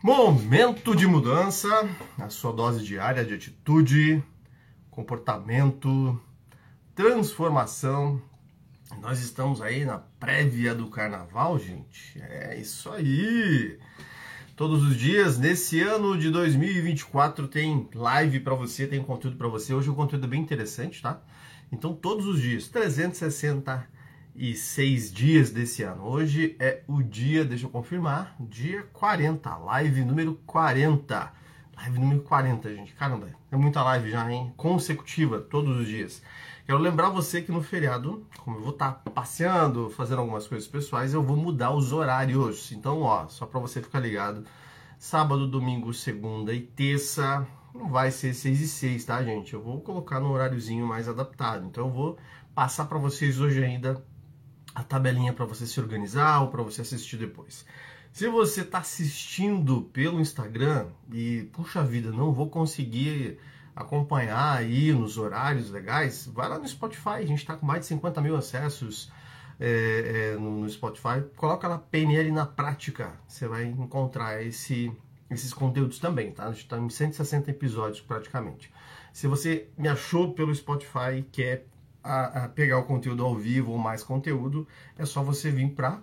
Momento de mudança, a sua dose diária de atitude, comportamento, transformação. Nós estamos aí na prévia do carnaval, gente. É isso aí. Todos os dias nesse ano de 2024 tem live para você, tem conteúdo para você. Hoje o conteúdo é bem interessante, tá? Então todos os dias, 360 e seis dias desse ano. Hoje é o dia, deixa eu confirmar, dia 40, live número 40. Live número 40, gente. Caramba, é muita live já, hein? Consecutiva, todos os dias. Quero lembrar você que no feriado, como eu vou estar tá passeando, fazendo algumas coisas pessoais, eu vou mudar os horários. Então, ó, só para você ficar ligado, sábado, domingo, segunda e terça, não vai ser 6 e 6, tá, gente? Eu vou colocar no horáriozinho mais adaptado. Então, eu vou passar para vocês hoje ainda a tabelinha para você se organizar ou para você assistir depois. Se você está assistindo pelo Instagram e, puxa vida, não vou conseguir acompanhar aí nos horários legais, vai lá no Spotify. A gente está com mais de 50 mil acessos é, é, no, no, Spotify. Coloca lá PNL na prática. Você vai encontrar esse, esses conteúdos também, tá? A gente está em 160 episódios praticamente. Se você me achou pelo Spotify e quer a, a pegar o conteúdo ao vivo ou mais conteúdo, é só você vir para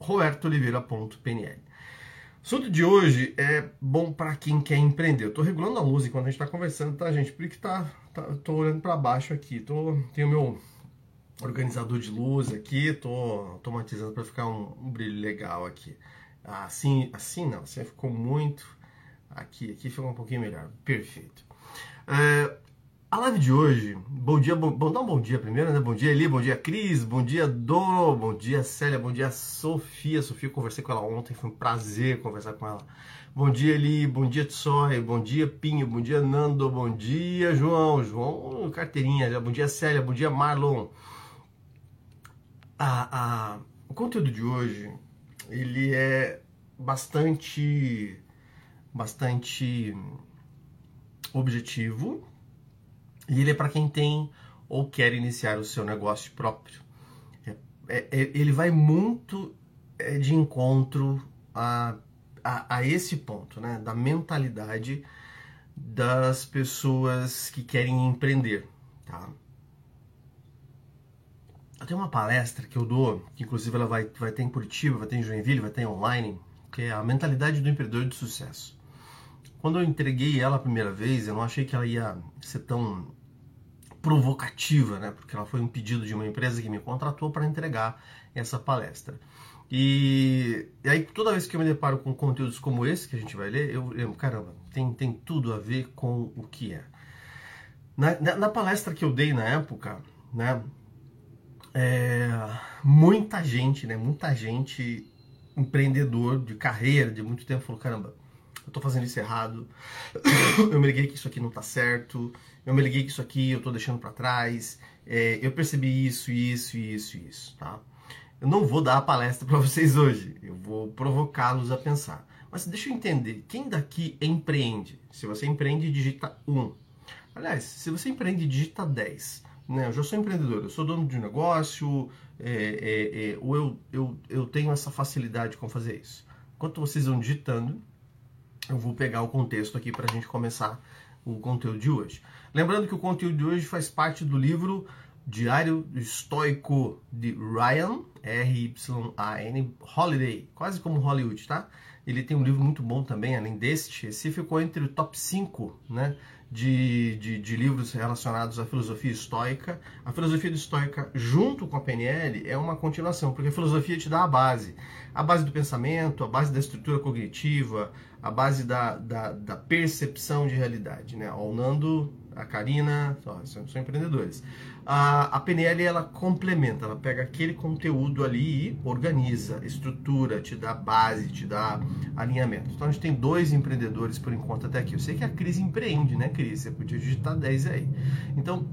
robertooliveira.pnl. O assunto de hoje é bom para quem quer empreender. Eu estou regulando a luz enquanto a gente está conversando, tá, gente? Porque tá, tá, tô olhando para baixo aqui. Tô, tenho meu organizador de luz aqui, tô automatizando para ficar um, um, brilho legal aqui. Assim, assim não, assim ficou muito. Aqui, aqui ficou um pouquinho melhor. Perfeito. É, a live de hoje, bom dia, bom, dá um bom dia primeiro, né? Bom dia Eli, bom dia Cris, bom dia Doro, bom dia Célia, bom dia Sofia. Sofia, conversei com ela ontem, foi um prazer conversar com ela. Bom dia Eli, bom dia Tsoi, bom dia Pinho, bom dia Nando, bom dia João, João, carteirinha, bom dia Célia, bom dia Marlon. O conteúdo de hoje, ele é bastante, bastante objetivo, e ele é para quem tem ou quer iniciar o seu negócio próprio. É, é, é, ele vai muito é, de encontro a, a, a, esse ponto, né? Da mentalidade das pessoas que querem empreender, tá? Eu tenho uma palestra que eu dou, que inclusive ela vai, vai ter em Curitiba, vai ter em Joinville, vai ter online, que é a mentalidade do empreendedor de sucesso. Quando eu entreguei ela a primeira vez, eu não achei que ela ia ser tão provocativa, né? Porque ela foi um pedido de uma empresa que me contratou para entregar essa palestra. E, e, aí toda vez que eu me deparo com conteúdos como esse que a gente vai ler, eu, eu caramba, tem, tem tudo a ver com o que é. Na, na, na palestra que eu dei na época, né? É, muita gente, né? Muita gente empreendedor de carreira de muito tempo falou, caramba, eu tô fazendo isso errado, eu me liguei que isso aqui não tá certo, eu me liguei que isso aqui eu tô deixando para trás, é, eu percebi isso, isso, isso, isso, tá? Eu não vou dar a palestra para vocês hoje, eu vou provocá-los a pensar. Mas deixa eu entender, quem daqui empreende? Se você empreende, digita 1. Aliás, se você empreende, digita 10. Né? Eu já sou empreendedor, eu sou dono de um negócio, é, é, é, ou eu, eu, eu tenho essa facilidade com fazer isso. Enquanto vocês vão digitando, eu vou pegar o contexto aqui para a gente começar o conteúdo de hoje. Lembrando que o conteúdo de hoje faz parte do livro Diário Estoico de Ryan, R-Y-A-N, Holiday, quase como Hollywood, tá? Ele tem um livro muito bom também, além deste, esse ficou entre o top 5, né? De, de, de, livros relacionados à filosofia estoica. A filosofia estoica, junto com a PNL, é uma continuação, porque a filosofia te dá a base. A base do pensamento, a base da estrutura cognitiva, a base da, da, da percepção de realidade. Né? O Nando, a Karina, são, são empreendedores. A, a PNL ela complementa, ela pega aquele conteúdo ali e organiza, estrutura, te dá base, te dá alinhamento. Então a gente tem dois empreendedores por enquanto até aqui. Eu sei que a Cris empreende, né, Cris? Você podia digitar 10 aí. Então,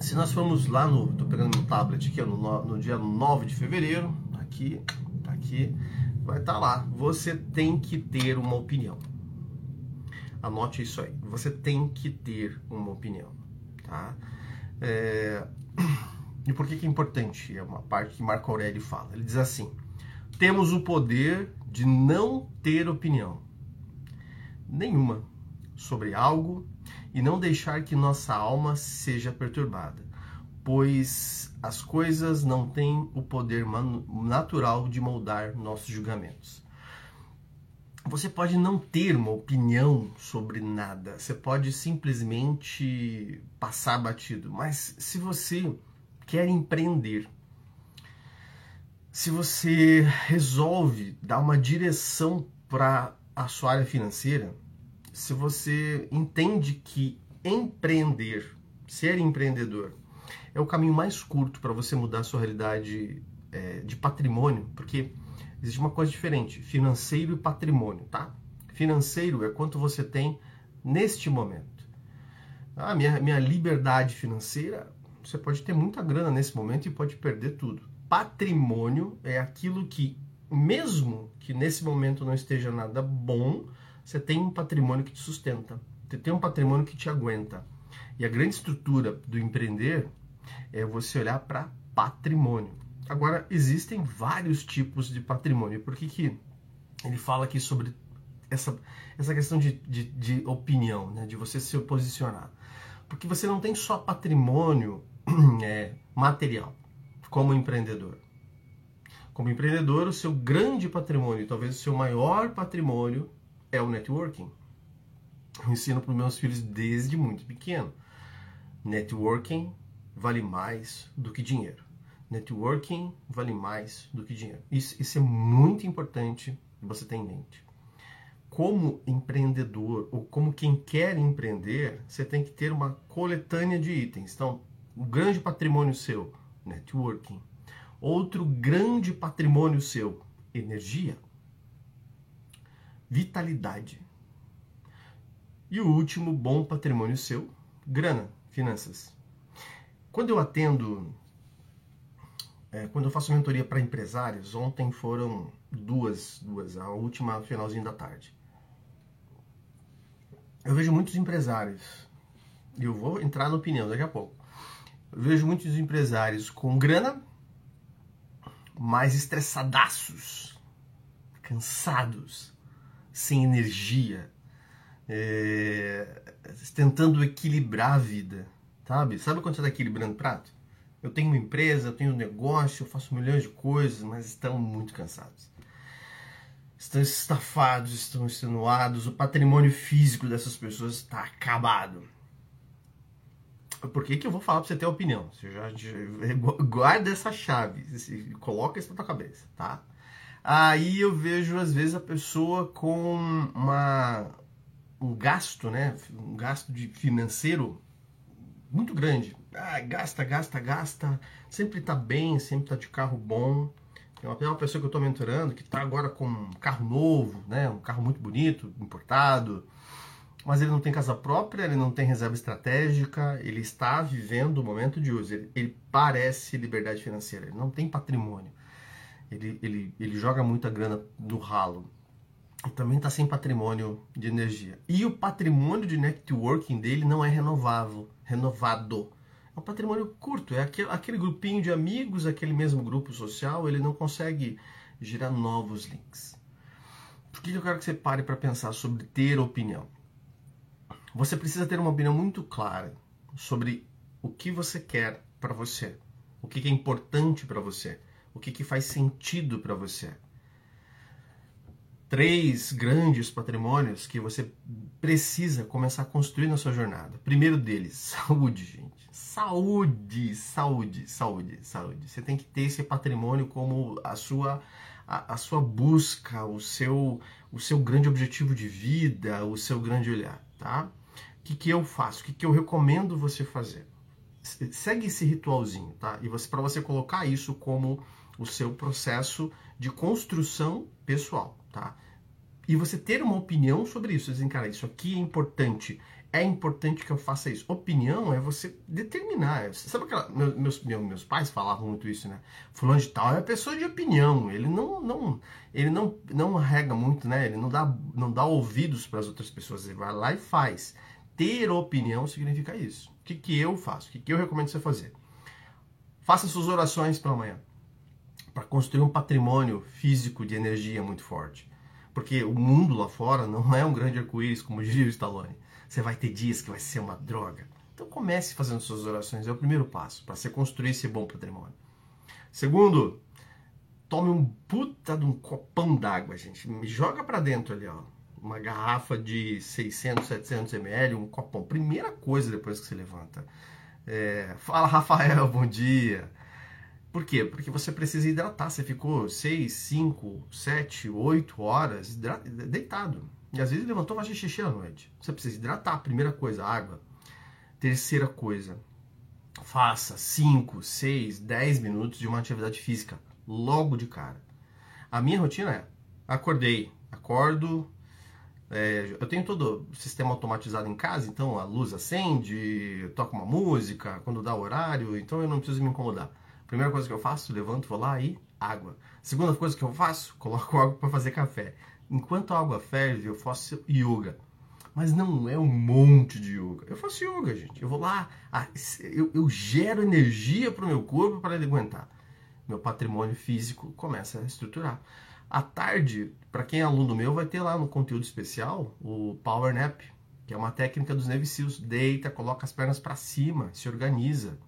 se nós formos lá no. Tô pegando no tablet aqui, no, no dia 9 de fevereiro, aqui, tá aqui vai estar tá lá. Você tem que ter uma opinião. Anote isso aí. Você tem que ter uma opinião, tá? É... E por que, que é importante? É uma parte que Marco Aurélio fala. Ele diz assim: temos o poder de não ter opinião nenhuma sobre algo e não deixar que nossa alma seja perturbada, pois as coisas não têm o poder natural de moldar nossos julgamentos. Você pode não ter uma opinião sobre nada, você pode simplesmente passar batido, mas se você quer empreender, se você resolve dar uma direção para a sua área financeira, se você entende que empreender, ser empreendedor, é o caminho mais curto para você mudar a sua realidade é, de patrimônio, porque existe uma coisa diferente: financeiro e patrimônio, tá? Financeiro é quanto você tem neste momento. Ah, minha, minha liberdade financeira, você pode ter muita grana nesse momento e pode perder tudo patrimônio é aquilo que, mesmo que nesse momento não esteja nada bom, você tem um patrimônio que te sustenta. Você tem um patrimônio que te aguenta. E a grande estrutura do empreender é você olhar para patrimônio. Agora, existem vários tipos de patrimônio. Por que, que ele fala aqui sobre essa, essa questão de, de, de opinião, né? de você se posicionar? Porque você não tem só patrimônio é, material como empreendedor. Como empreendedor, o seu grande patrimônio, talvez o seu maior patrimônio, é o networking. Eu ensino para os meus filhos desde muito pequeno. Networking vale mais do que dinheiro. Networking vale mais do que dinheiro. Isso, isso é muito importante você ter em mente. Como empreendedor ou como quem quer empreender, você tem que ter uma coletânea de itens. Então, o grande patrimônio seu, networking. Outro grande patrimônio seu, energia, vitalidade. E o último bom patrimônio seu, grana, finanças. Quando eu atendo, é, quando eu faço mentoria para empresários, ontem foram duas, duas, a última finalzinho da tarde. Eu vejo muitos empresários, e eu vou entrar na opinião daqui a pouco, eu vejo muitos empresários com grana, mais estressadaços, cansados, sem energia, é, tentando equilibrar a vida, sabe? Sabe quando você está equilibrando prato? Eu tenho uma empresa, eu tenho um negócio, eu faço milhões de coisas, mas estão muito cansados. Estão estafados, estão extenuados, o patrimônio físico dessas pessoas está acabado por que, que eu vou falar para você ter opinião? Você já, guarda essa chave, coloca isso na tua cabeça, tá? Aí eu vejo às vezes a pessoa com uma, um gasto, né? Um gasto de financeiro muito grande. Ah, gasta, gasta, gasta. Sempre tá bem, sempre tá de carro bom. Tem uma, uma pessoa que eu tô mentorando que tá agora com um carro novo, né? Um carro muito bonito, importado mas ele não tem casa própria, ele não tem reserva estratégica, ele está vivendo o momento de uso. Ele, ele parece liberdade financeira, ele não tem patrimônio. Ele, ele, ele joga muita grana no ralo. E também está sem patrimônio de energia. E o patrimônio de networking dele não é renovável, renovado. É um patrimônio curto, é aquele, aquele grupinho de amigos, aquele mesmo grupo social, ele não consegue gerar novos links. Por que eu quero que você pare para pensar sobre ter opinião? Você precisa ter uma opinião muito clara sobre o que você quer para você, o que é importante para você, o que faz sentido para você. Três grandes patrimônios que você precisa começar a construir na sua jornada. Primeiro deles, saúde, gente. Saúde, saúde, saúde, saúde. Você tem que ter esse patrimônio como a sua a, a, sua busca, o seu, o seu grande objetivo de vida, o seu grande olhar, tá? que, que eu faço? O que, que eu recomendo você fazer? Segue esse ritualzinho, tá? E você para você colocar isso como o seu processo de construção pessoal, tá? E você ter uma opinião sobre isso, dizem, cara, isso aqui é importante, é importante que eu faça isso. Opinião é você determinar. Sabe aquela. Meus, meus, meus pais falavam muito isso, né? Fulano de tal é pessoa de opinião. Ele não, não, ele não, não rega muito, né? Ele não dá, não dá ouvidos para as outras pessoas. Ele vai lá e faz ter opinião significa isso. O que, que eu faço? O que, que eu recomendo você fazer? Faça suas orações pela manhã. Para construir um patrimônio físico de energia muito forte. Porque o mundo lá fora não é um grande arco-íris, como diria o Stallone. Você vai ter dias que vai ser uma droga. Então comece fazendo suas orações, é o primeiro passo para você construir esse bom patrimônio. Segundo, tome um puta de um copão d'água, gente. Me joga para dentro ali, ó. Uma garrafa de 600, 700 ml, um copão. Primeira coisa depois que você levanta. É, fala, Rafael, bom dia. Por quê? Porque você precisa hidratar. Você ficou 6, 5, 7, 8 horas deitado. E às vezes levantou, vai xixi à noite. Você precisa hidratar. Primeira coisa, água. Terceira coisa, faça 5, 6, 10 minutos de uma atividade física logo de cara. A minha rotina é: acordei, acordo. É, eu tenho todo o sistema automatizado em casa, então a luz acende, toca uma música, quando dá o horário, então eu não preciso me incomodar. Primeira coisa que eu faço, levanto, vou lá e água. Segunda coisa que eu faço, coloco água para fazer café. Enquanto a água ferve, eu faço yoga. Mas não é um monte de yoga. Eu faço yoga, gente. Eu vou lá, eu, eu gero energia para o meu corpo para ele aguentar meu patrimônio físico começa a estruturar. À tarde, para quem é aluno meu, vai ter lá no conteúdo especial o Power Nap, que é uma técnica dos Navy Seals. Deita, coloca as pernas para cima, se organiza.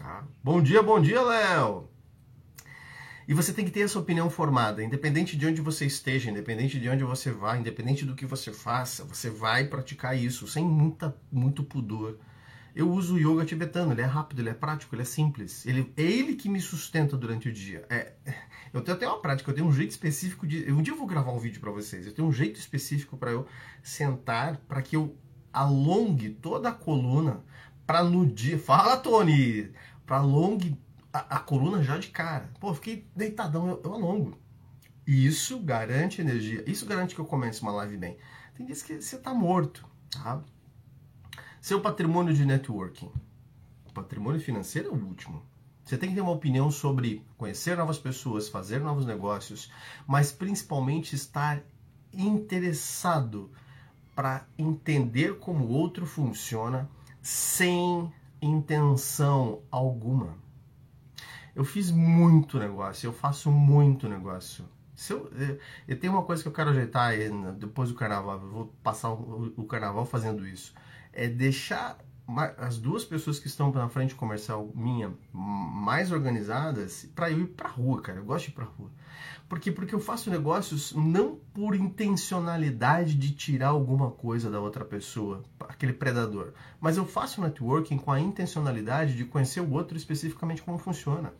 Tá? Bom dia, bom dia, Léo! E você tem que ter essa opinião formada, independente de onde você esteja, independente de onde você vai, independente do que você faça, você vai praticar isso sem muita, muito pudor eu uso o yoga tibetano, ele é rápido, ele é prático, ele é simples. Ele, é ele que me sustenta durante o dia. É, eu tenho até uma prática, eu tenho um jeito específico de. Um dia eu vou gravar um vídeo para vocês. Eu tenho um jeito específico para eu sentar, para que eu alongue toda a coluna, para no dia. Fala, Tony! Para alongue a, a, coluna já de cara. Pô, fiquei deitadão, eu, eu alongo. Isso garante energia. Isso garante que eu comece uma live bem. Tem dias que você tá morto, tá? Seu patrimônio de networking. O patrimônio financeiro é o último. Você tem que ter uma opinião sobre conhecer novas pessoas, fazer novos negócios, mas principalmente estar interessado para entender como o outro funciona sem intenção alguma. Eu fiz muito negócio, eu faço muito negócio. Se eu, eu tenho uma coisa que eu quero ajeitar depois do carnaval, eu vou passar o, o carnaval fazendo isso é deixar as duas pessoas que estão na frente comercial minha mais organizadas para eu ir para rua, cara. Eu gosto de ir para rua. Por quê? Porque eu faço negócios não por intencionalidade de tirar alguma coisa da outra pessoa, aquele predador, mas eu faço networking com a intencionalidade de conhecer o outro especificamente como funciona,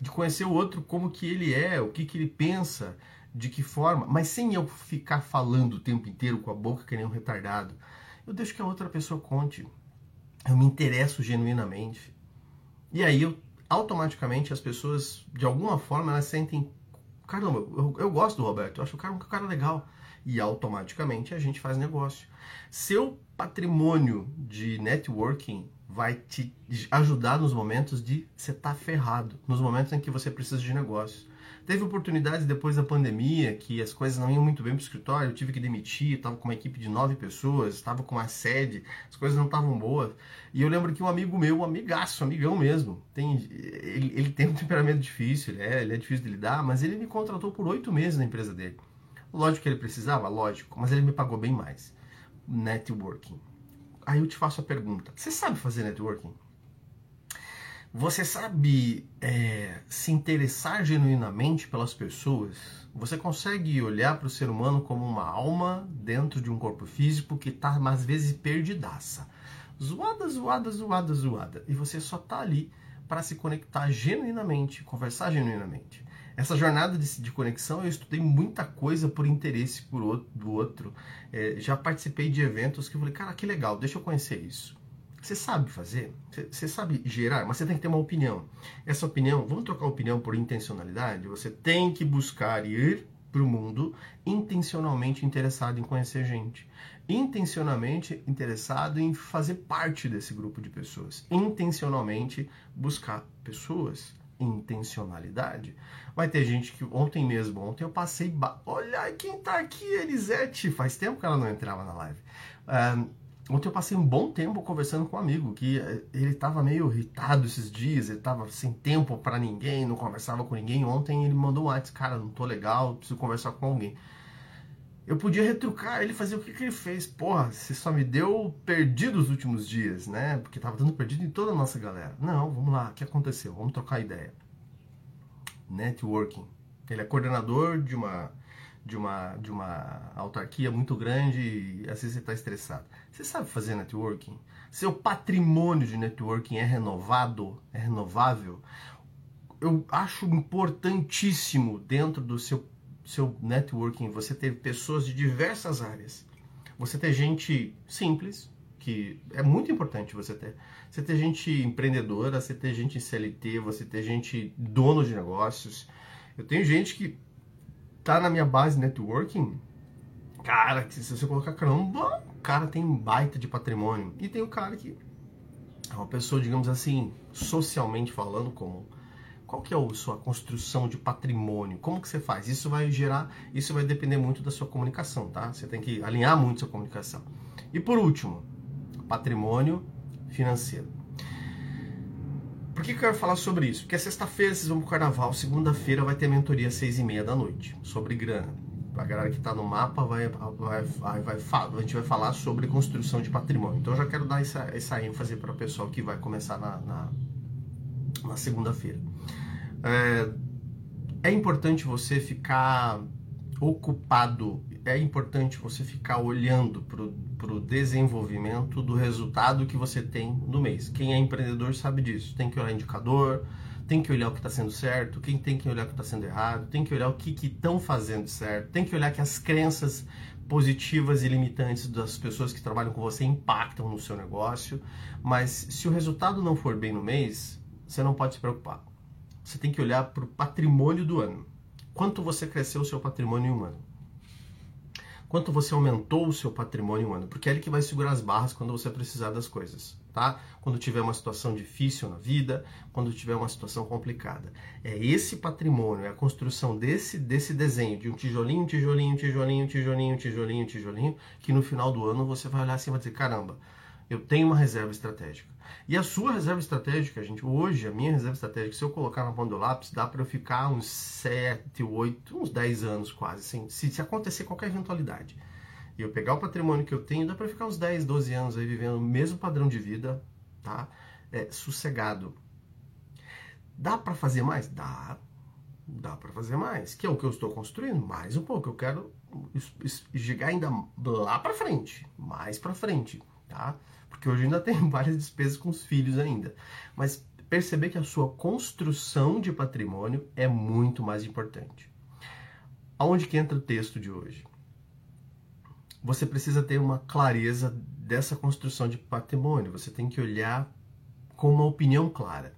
de conhecer o outro como que ele é, o que que ele pensa, de que forma, mas sem eu ficar falando o tempo inteiro com a boca que nem um retardado eu deixo que a outra pessoa conte. Eu me interesso genuinamente. E aí eu automaticamente as pessoas, de alguma forma, elas sentem, caramba, eu, eu gosto do Roberto, eu acho o cara um cara legal. E automaticamente a gente faz negócio. Seu patrimônio de networking vai te ajudar nos momentos de você estar tá ferrado, nos momentos em que você precisa de negócio. Teve oportunidades depois da pandemia que as coisas não iam muito bem para o escritório, eu tive que demitir, estava com uma equipe de nove pessoas, estava com uma sede, as coisas não estavam boas. E eu lembro que um amigo meu, um amigaço, amigão mesmo, tem, ele, ele tem um temperamento difícil, ele é, ele é difícil de lidar, mas ele me contratou por oito meses na empresa dele. Lógico que ele precisava, lógico, mas ele me pagou bem mais. Networking. Aí eu te faço a pergunta: você sabe fazer networking? Você sabe é, se interessar genuinamente pelas pessoas? Você consegue olhar para o ser humano como uma alma dentro de um corpo físico que está, às vezes, perdidaça. Zoada, zoada, zoada, zoada. E você só está ali para se conectar genuinamente, conversar genuinamente. Essa jornada de, de, conexão eu estudei muita coisa por interesse por outro, do outro. É, já participei de eventos que eu falei, cara, que legal, deixa eu conhecer isso. Você sabe fazer, você sabe gerar, mas você tem que ter uma opinião. Essa opinião, vamos trocar opinião por intencionalidade? Você tem que buscar ir para o mundo intencionalmente interessado em conhecer gente, intencionalmente interessado em fazer parte desse grupo de pessoas, intencionalmente buscar pessoas, intencionalidade. Vai ter gente que ontem mesmo, ontem eu passei, olha quem tá aqui, Elisete, faz tempo que ela não entrava na live. Um, Ontem eu passei um bom tempo conversando com um amigo que eh, ele estava meio irritado esses dias, ele estava sem tempo para ninguém, não conversava com ninguém. Ontem ele mandou um WhatsApp, cara, não tô legal, preciso conversar com alguém. Eu podia retrucar ele fazer o que, que ele fez. Porra, você só me deu perdido os últimos dias, né? Porque tava dando perdido em toda a nossa galera. Não, vamos lá, o que aconteceu? Vamos trocar ideia. Networking. Ele é coordenador de uma de uma, de uma autarquia muito grande e vezes você está estressado. Você sabe fazer networking? Seu patrimônio de networking é renovado? É renovável? Eu acho importantíssimo dentro do seu, seu networking você ter pessoas de diversas áreas. Você ter gente simples, que é muito importante você ter. Você ter gente empreendedora, você ter gente em CLT, você ter gente dono de negócios. Eu tenho gente que tá na minha base networking, cara, se você colocar caramba, o cara tem um baita de patrimônio. E tem o cara que é uma pessoa, digamos assim, socialmente falando, como qual que é a sua construção de patrimônio? Como que você faz? Isso vai gerar, isso vai depender muito da sua comunicação, tá? Você tem que alinhar muito sua comunicação. E por último, patrimônio financeiro. Que, eu quero falar sobre isso? Porque sexta-feira vocês vão pro carnaval, segunda-feira vai ter mentoria às seis e meia da noite, sobre grana. A galera que está no mapa vai, vai, vai, vai, a gente vai falar sobre construção de patrimônio. Então eu já quero dar essa, essa ênfase para o pessoal que vai começar na, na, na segunda-feira. É, é importante você ficar ocupado é importante você ficar olhando para o desenvolvimento do resultado que você tem no mês. Quem é empreendedor sabe disso. Tem que olhar indicador, tem que olhar o que está sendo certo, quem tem que olhar o que está sendo errado, tem que olhar o que estão fazendo certo, tem que olhar que as crenças positivas e limitantes das pessoas que trabalham com você impactam no seu negócio. Mas se o resultado não for bem no mês, você não pode se preocupar. Você tem que olhar para o patrimônio do ano. Quanto você cresceu o seu patrimônio em um ano? Quanto você aumentou o seu patrimônio em um ano, porque é ele que vai segurar as barras quando você precisar das coisas, tá? Quando tiver uma situação difícil na vida, quando tiver uma situação complicada. É esse patrimônio, é a construção desse, desse desenho, de um tijolinho, tijolinho, tijolinho, tijolinho, tijolinho, tijolinho, que no final do ano você vai olhar assim e vai dizer, caramba, eu tenho uma reserva estratégica. E a sua reserva estratégica, gente, hoje, a minha reserva estratégica, se eu colocar na ponta do lápis, dá para eu ficar uns 7, 8, uns 10 anos quase, assim, se, se acontecer qualquer eventualidade. E eu pegar o patrimônio que eu tenho, dá para ficar uns 10, 12 anos aí vivendo o mesmo padrão de vida, tá? É, sossegado. Dá para fazer mais? Dá. Dá para fazer mais. Que é o que eu estou construindo? Mais um pouco. Eu quero chegar ainda lá para frente. Mais para frente, tá? porque hoje ainda tem várias despesas com os filhos ainda. Mas perceber que a sua construção de patrimônio é muito mais importante. Aonde que entra o texto de hoje? Você precisa ter uma clareza dessa construção de patrimônio. Você tem que olhar com uma opinião clara,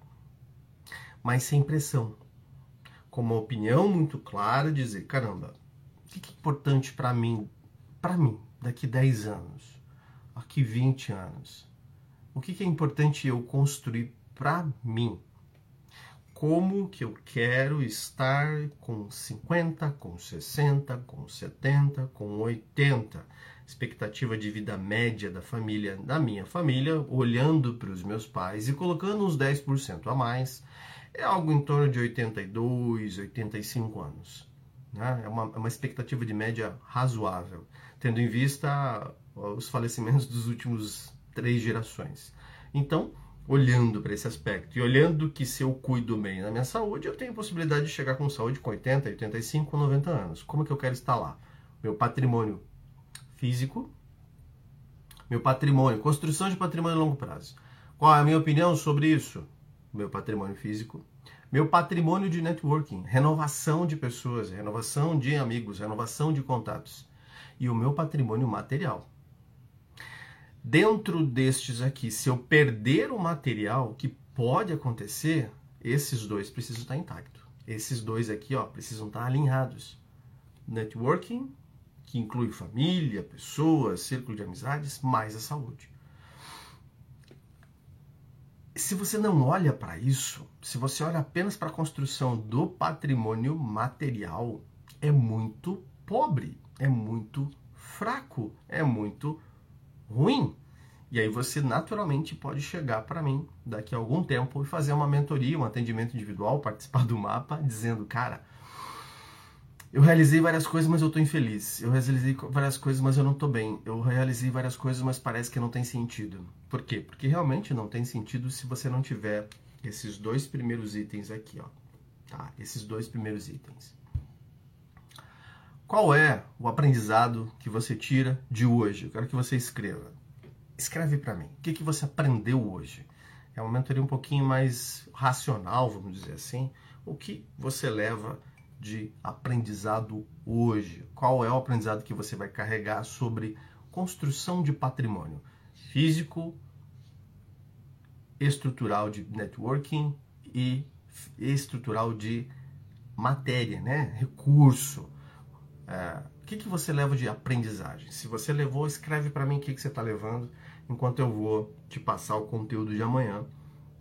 mas sem pressão. Com uma opinião muito clara, dizer, caramba, o que é importante para mim, para mim, daqui 10 anos? Aqui 20 anos? O que, que é importante eu construir para mim? Como que eu quero estar com 50, com 60, com 70, com 80? Expectativa de vida média da família, da minha família, olhando para os meus pais e colocando uns 10% a mais, é algo em torno de 82, 85 anos. Né? É, uma, é uma expectativa de média razoável, tendo em vista os falecimentos dos últimos três gerações. Então, olhando para esse aspecto e olhando que se eu cuido bem da minha saúde, eu tenho possibilidade de chegar com saúde com 80, 85, 90 anos. Como que eu quero estar lá? Meu patrimônio físico, meu patrimônio, construção de patrimônio a longo prazo. Qual é a minha opinião sobre isso? Meu patrimônio físico, meu patrimônio de networking, renovação de pessoas, renovação de amigos, renovação de contatos e o meu patrimônio material. Dentro destes aqui, se eu perder o material, que pode acontecer, esses dois precisam estar intactos. Esses dois aqui, ó, precisam estar alinhados. Networking, que inclui família, pessoas, círculo de amizades, mais a saúde. Se você não olha para isso, se você olha apenas para a construção do patrimônio material, é muito pobre, é muito fraco, é muito ruim. E aí você naturalmente pode chegar para mim daqui a algum tempo e fazer uma mentoria, um atendimento individual, participar do mapa, dizendo, cara, eu realizei várias coisas, mas eu estou infeliz. Eu realizei várias coisas, mas eu não estou bem. Eu realizei várias coisas, mas parece que não tem sentido. Por quê? Porque realmente não tem sentido se você não tiver esses dois primeiros itens aqui, ó. Tá? Esses dois primeiros itens. Qual é o aprendizado que você tira de hoje? Eu quero que você escreva. Escreve para mim. O que, que você aprendeu hoje? É uma mentoria um pouquinho mais racional, vamos dizer assim. O que você leva de aprendizado hoje? Qual é o aprendizado que você vai carregar sobre construção de patrimônio físico, estrutural de networking e estrutural de matéria, né? Recurso. É, o que, que você leva de aprendizagem? Se você levou, escreve para mim o que, que você está levando, enquanto eu vou te passar o conteúdo de amanhã,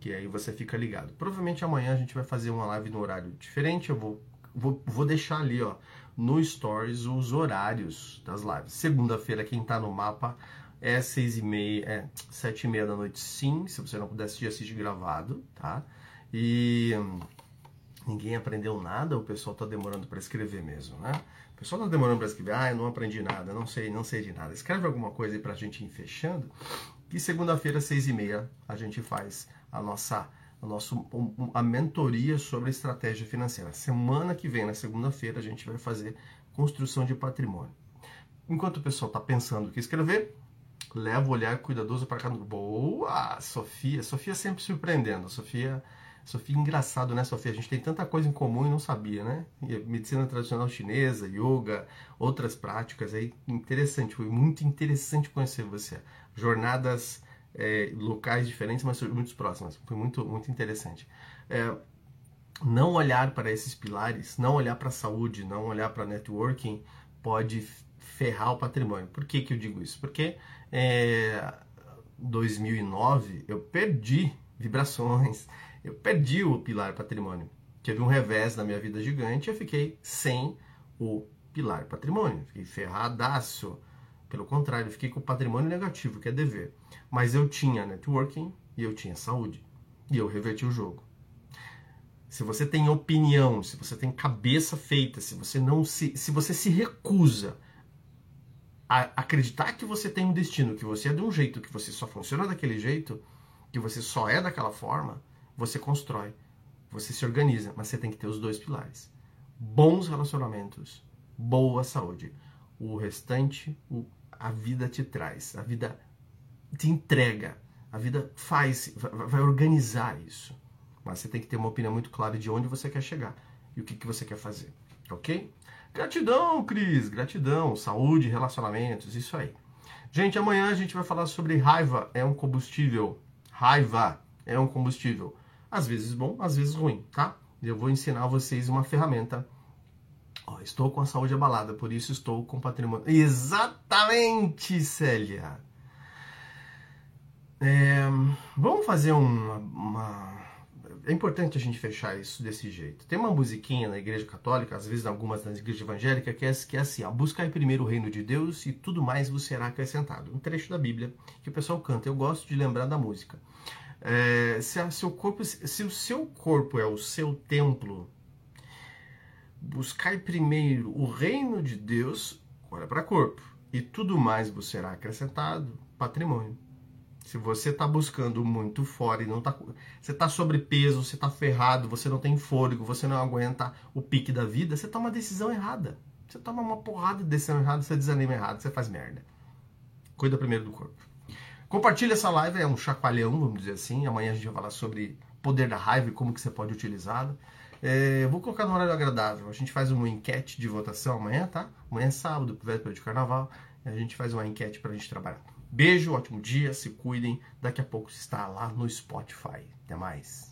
que aí você fica ligado. Provavelmente amanhã a gente vai fazer uma live no horário diferente, eu vou, vou, vou deixar ali ó, no Stories os horários das lives. Segunda-feira, quem está no mapa, é seis e meia, é sete e meia da noite, sim. Se você não puder assistir, assiste gravado, tá? E ninguém aprendeu nada, o pessoal está demorando para escrever mesmo, né? O pessoal está demorando para escrever, ah, eu não aprendi nada, não sei, não sei de nada. Escreve alguma coisa aí para a gente ir fechando. E segunda-feira, seis e meia, a gente faz a nossa a, nosso, a mentoria sobre estratégia financeira. Semana que vem, na segunda-feira, a gente vai fazer construção de patrimônio. Enquanto o pessoal está pensando o que escrever, leva o olhar cuidadoso para cá. Boa! Sofia, Sofia sempre surpreendendo. Sofia Sofia, engraçado, né, Sofia? A gente tem tanta coisa em comum e não sabia, né? Medicina tradicional chinesa, yoga, outras práticas aí. Interessante, foi muito interessante conhecer você. Jornadas é, locais diferentes, mas muito próximas. Foi muito, muito interessante. É, não olhar para esses pilares, não olhar para a saúde, não olhar para networking, pode ferrar o patrimônio. Por que, que eu digo isso? Porque é, 2009 eu perdi vibrações, eu perdi o pilar patrimônio. Teve um revés na minha vida gigante e eu fiquei sem o pilar patrimônio. Fiquei ferradaço. Pelo contrário, fiquei com o patrimônio negativo, que é dever. Mas eu tinha networking e eu tinha saúde. E eu reverti o jogo. Se você tem opinião, se você tem cabeça feita, se você não se, se você se recusa a acreditar que você tem um destino, que você é de um jeito, que você só funciona daquele jeito, que você só é daquela forma, você constrói, você se organiza, mas você tem que ter os dois pilares: bons relacionamentos, boa saúde. O restante, o, a vida te traz, a vida te entrega, a vida faz, vai, organizar isso. Mas você tem que ter uma opinião muito clara de onde você quer chegar e o que, que você quer fazer, ok? Gratidão, Cris, gratidão, saúde, relacionamentos, isso aí. Gente, amanhã a gente vai falar sobre raiva é um combustível. Raiva é um combustível. Às vezes bom, às vezes ruim, tá? Eu vou ensinar vocês uma ferramenta. Oh, estou com a saúde abalada, por isso estou com patrimônio. Exatamente, Célia! É, vamos fazer uma, uma, É importante a gente fechar isso desse jeito. Tem uma musiquinha na igreja católica, às vezes algumas na igreja evangélica, que é, que é assim: ó, buscai primeiro o reino de Deus e tudo mais vos será acrescentado. Um trecho da Bíblia que o pessoal canta. Eu gosto de lembrar da música. É, se, a, seu corpo, se o seu corpo é o seu templo, buscai primeiro o reino de Deus, olha para corpo, e tudo mais vos será acrescentado, patrimônio. Se você está buscando muito fora e não está. Você está sobrepeso, você está ferrado, você não tem fôlego, você não aguenta o pique da vida, você toma uma decisão errada. Você toma uma porrada de decisão errada, você desanima errado, você faz merda. Cuida primeiro do corpo. Compartilhe essa live, é um chacoalhão, vamos dizer assim. Amanhã a gente vai falar sobre poder da raiva e como que você pode utilizá-la. É, vou colocar no horário agradável. A gente faz uma enquete de votação amanhã, tá? Amanhã é sábado, véspera de carnaval. A gente faz uma enquete pra gente trabalhar. Beijo, ótimo dia, se cuidem. Daqui a pouco está lá no Spotify. Até mais.